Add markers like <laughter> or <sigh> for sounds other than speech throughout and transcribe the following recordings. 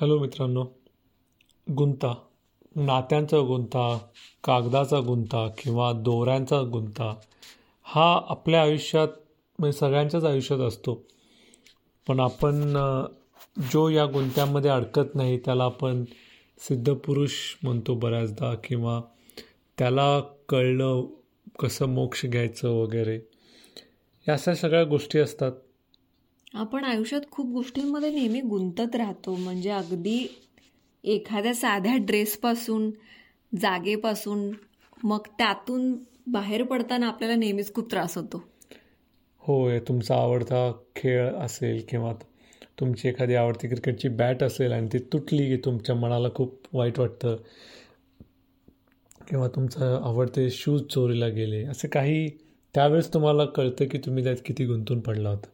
Hello मित्रांनो. गुंता. नात्यांचा गुंता कागदाचा गुंता किंवा दोऱ्यांचा गुंता हा आपल्या आयुष्यात म्हणजे सगळ्यांच्याच आयुष्यात असतो. पण आपण जो या गुंत्यामध्ये अडकत नाही त्याला आपण सिद्धपुरुष म्हणतो बऱ्याचदा किंवा त्याला कळलं कसं मोक्ष घ्यायचं वगैरे. या अशा सगळ्या गोष्टी असतात. आपण आयुष्यात खूप गोष्टींमध्ये नेहमी गुंतत राहतो. म्हणजे अगदी एखाद्या साध्या ड्रेसपासून जागेपासून मग त्यातून बाहेर पडताना आपल्याला नेहमीच खूप त्रास होतो. होय तुमचा आवडता खेळ असेल किंवा तुमची एखादी आवडती क्रिकेटची बॅट असेल आणि ती तुटली की तुमच्या मनाला खूप वाईट वाटतं किंवा तुमचं आवडते शूज चोरीला गेले असे काही त्यावेळेस तुम्हाला कळतं की तुम्ही त्यात किती गुंतून पडला होता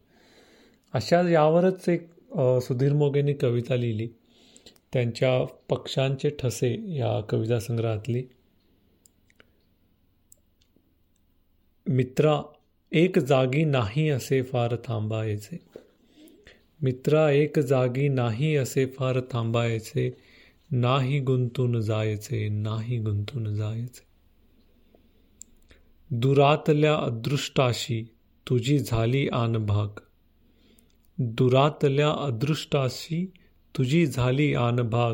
अशा यावरच एक सुधीर मोगेंनी कविता लिहिली. त्यांच्या पक्षांचे ठसे या कविता संग्रहातली. मित्रा एक जागी नाही असे फार थांबायचे. मित्रा एक जागी नाही असे फार थांबायचे. नाही गुंतून जायचे नाही गुंतून जायचे. दुरातल्या अदृष्टाशी तुझी झाली आनभाग दुरातल्या अदृष्टाशी तुझी झाली आनभाग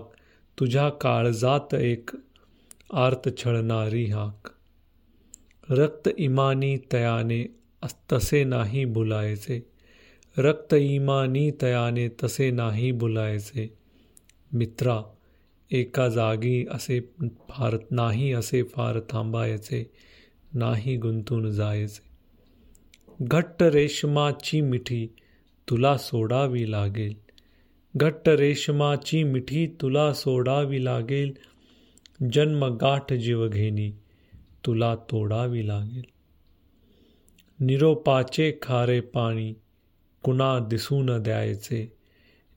तुझ्या काळजात एक आर्त छळणारी हाक. रक्त इमानी तयाने तसे नाही बोलायचे. रक्त इमानी तयाने तसे नाही बोलायचे. मित्रा एका जागी असे फार नाही असे फार थांबायचे नाही गुंतून जायचे. घट्ट रेशमाची मिठी तुला सोडावी लागेल. घट्ट रेशमाची मिठी तुला सोडावी लागेल. जन्मगाठ जीवघेणी तुला तोडावी लागेल. निरोपाचे खारे पाणी कुणा दिसू न द्यायचे.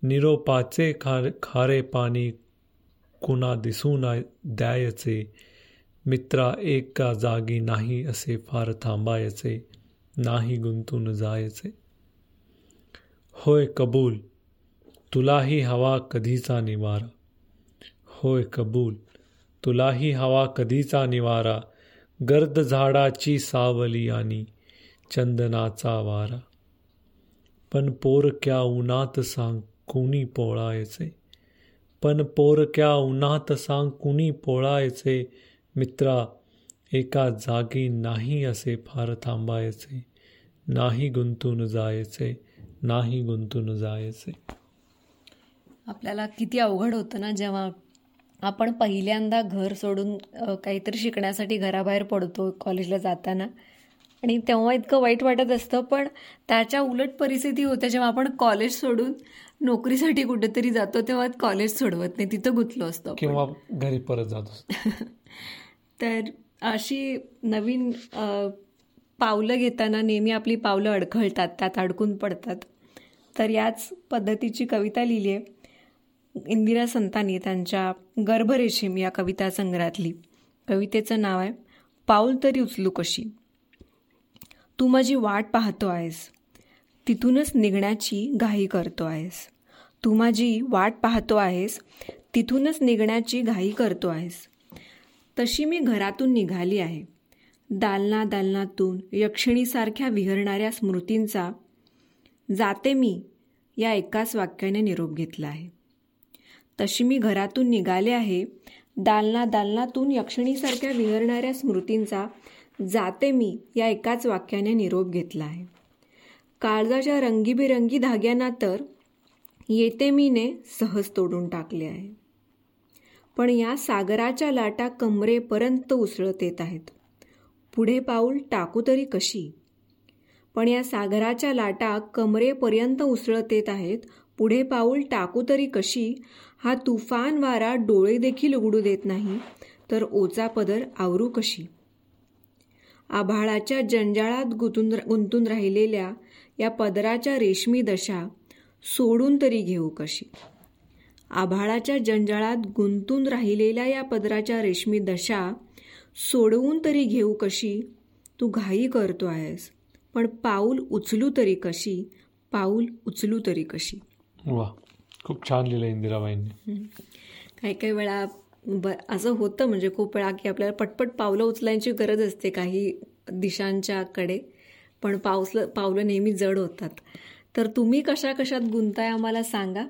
निरोपाचे खारे खारे पाणी कुणा दिसू न द्यायचे. मित्रा एका जागी नाही असे फार थांबायचे. नाही गुंतून जायचे. होय कबूल तुलाही हवा कधीचा निवारा. होय कबूल तुलाही हवा कधीचा निवारा. गर्द झाडाची सावली आणि चंदनाचा वारा. पण पोरक्या उन्हात सांग कुणी पोळायचे? पण पोरक्या उन्हात सांग कुणी पोळायचे? मित्रा एका जागी नाही असे फार थांबायचे. नाही गुंतून जायचे. नाही गुंतून जायचे. आपल्याला किती अवघड होतं ना जेव्हा आपण पहिल्यांदा घर सोडून काहीतरी शिकण्यासाठी घराबाहेर पडतो कॉलेजला जाताना. आणि तेव्हा इतकं वाईट वाटत असतं पण त्याच्या उलट परिस्थिती होते जेव्हा आपण कॉलेज सोडून नोकरीसाठी कुठेतरी जातो तेव्हा कॉलेज सोडवत नाही तिथं गुंतलो असतो किंवा घरी परत जातो <laughs> तर अशी नवीन पावलं घेताना नेहमी आपली पावलं अडखळतात त्यात अडकून पडतात. तर याच पद्धतीची कविता लिहिली आहे. इंदिरा संतांनी त्यांच्या गर्भरेशीम या कविता संग्रहातली. कवितेचं नाव आहे पाऊल तरी उचलू कशी? तू माझी वाट पाहतो आहेस. तिथूनच निघण्याची घाई करतो आहेस. तू माझी वाट पाहतो आहेस. तिथूनच निघण्याची घाई करतो आहेस. तशी मी घरातून निघाली आहे. दालना दालनातून यक्षिणीसारख्या विहरणाऱ्या स्मृतींचा जाते मी या एकाच वाक्याने निरोप घेतला आहे. तशी मी घरातून निघाले आहे. दालना दालनातून यक्षणीसारख्या विहरणाऱ्या स्मृतींचा जाते मी या एकाच वाक्याने निरोप घेतला आहे. काळजाच्या रंगीबिरंगी धाग्यांना तर येते मीने सहज तोडून टाकले आहे. पण या सागराच्या लाटा कमरेपर्यंत उसळत येत आहेत. पुढे पाऊल टाकू तरी कशी? पण या सागराच्या लाटा कमरेपर्यंत उसळत येत आहेत. पुढे पाऊल टाकू तरी कशी? हा तुफान वारा डोळे देखील उघडू देत नाही. तर ओचा पदर आवरू कशी? आभाळाच्या जंजाळात गुंतून गुंतून राहिलेल्या या पदराच्या रेशमी दशा सोडून तरी घेऊ कशी? आभाळाच्या जंजाळात गुंतून राहिलेल्या या पदराच्या रेशमी दशा सोडवून तरी घेऊ कशी? तू घाई करतो आहेस पण पाऊल उचलू तरी कशी? पाऊल उचलू तरी कशी? वा खूप छान लिहिलं इंदिराबाईंनी. काही काही वेळा ब असं होतं म्हणजे खूप वेळा की आपल्याला पटपट पावलं उचलायची गरज असते काही दिशांच्याकडे पण पावसलं पावलं नेहमी जड होतात. तर तुम्ही कशा कशात गुंताय आम्हाला सांगा.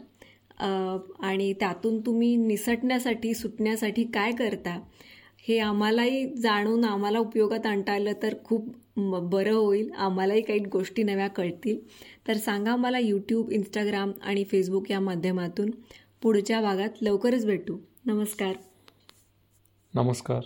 आणि त्यातून तुम्ही निसटण्यासाठी सुटण्यासाठी काय करता? हे आम्हालाही जाणून आम्हाला उपयोगात आणता आलं तर खूप बरं होईल. आम्हालाही काही गोष्टी नव्या कळतील. तर सांगा मला यूट्यूब इंस्टाग्राम आणि फेसबुक या माध्यमातून. पुढच्या भागात लवकरच भेटू. नमस्कार. नमस्कार.